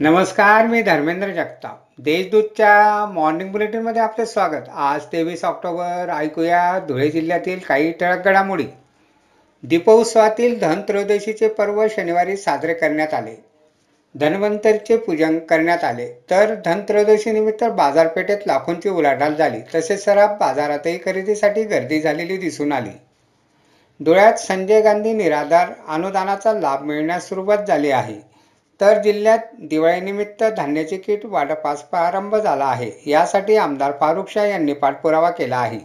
नमस्कार मी धर्मेंद्र जगताप. देशदूतच्या मॉर्निंग बुलेटिनमध्ये आपले स्वागत. आज तेवीस ऑक्टोबर ऐकूया धुळे जिल्ह्यातील काही ठळक घडामोडी. दीपोत्सवातील धनत्रयोदशीचे पर्व शनिवारी साजरे करण्यात आले. धन्वंतरीचे पूजन करण्यात आले. तर धनत्रयोदशीनिमित्त बाजारपेठेत लाखोंची उलाढाल झाली. तसेच सराफ बाजारातही खरेदीसाठी गर्दी झालेली दिसून आली. धुळ्यात संजय गांधी निराधार अनुदानाचा लाभ मिळण्यास सुरुवात झाली आहे. तर जिल्ह्यात दिवाळीनिमित्त धान्याचे किट वाटपास प्रारंभ झाला आहे. यासाठी आमदार फारुख शाह यांनी पाठपुरावा केला आहे.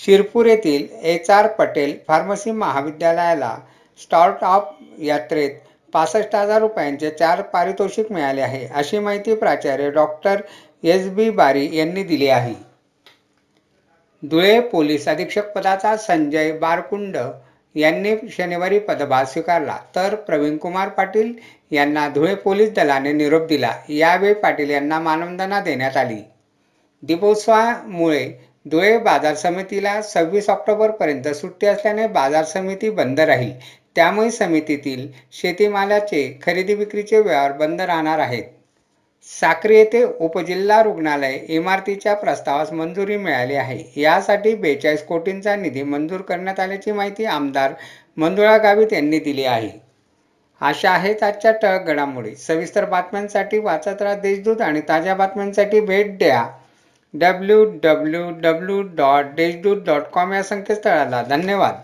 शिरपूर येथील एच आर पटेल फार्मसी महाविद्यालयाला स्टार्टअप यात्रेत पासष्ट हजार रुपयांचे चार पारितोषिक मिळाले आहे अशी माहिती प्राचार्य डॉक्टर एस बी बारी यांनी दिली आहे. धुळे पोलीस अधीक्षक पदाचा संजय बारकुंड यांनी शनिवारी पदभार स्वीकारला. तर प्रवीणकुमार पाटील यांना धुळे पोलीस दलाने निरोप दिला. यावेळी पाटील यांना मानवंदना देण्यात आली. दीपोत्सवामुळे धुळे बाजार समितीला सव्वीस ऑक्टोबरपर्यंत सुट्टी असल्याने बाजार समिती बंद राहील. त्यामुळे समितीतील शेतीमालाचे खरेदी विक्रीचे व्यवहार बंद राहणार आहेत. साक्री येथे उपजिल्हा रुग्णालय इमारतीच्या प्रस्तावास मंजुरी मिळाली आहे. यासाठी बेचाळीस कोटींचा निधी मंजूर करण्यात आल्याची माहिती आमदार मंजुळा गावित यांनी दिली आहे. अशा आहेत आजच्या टळक घडामोडी. सविस्तर बातम्यांसाठी वाचत राहा देशदूत आणि ताज्या बातम्यांसाठी भेट द्या W W W dot Deshdoot dot com या संकेतस्थळाला. धन्यवाद.